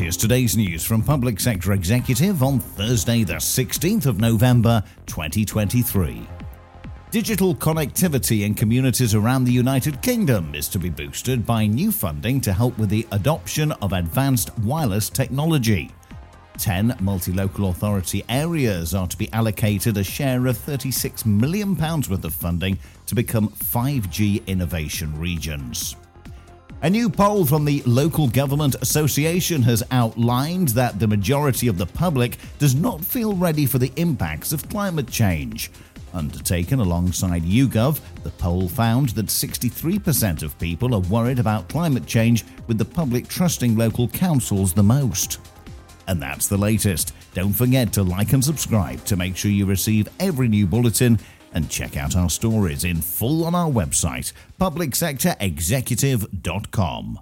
here's today's news from Public Sector Executive on Thursday, the 16th of November, 2023. Digital connectivity in communities around the United Kingdom is to be boosted by new funding to help with the adoption of advanced wireless technology. 10 multi local authority areas are to be allocated a share of £36 million worth of funding to become 5G innovation regions. A new poll from the Local Government Association has outlined that the majority of the public does not feel ready for the impacts of climate change. Undertaken alongside YouGov, the poll found that 63% of people are worried about climate change, with the public trusting local councils the most. And that's the latest. Don't forget to like and subscribe to make sure you receive every new bulletin and check out our stories in full on our website, publicsectorexecutive.com.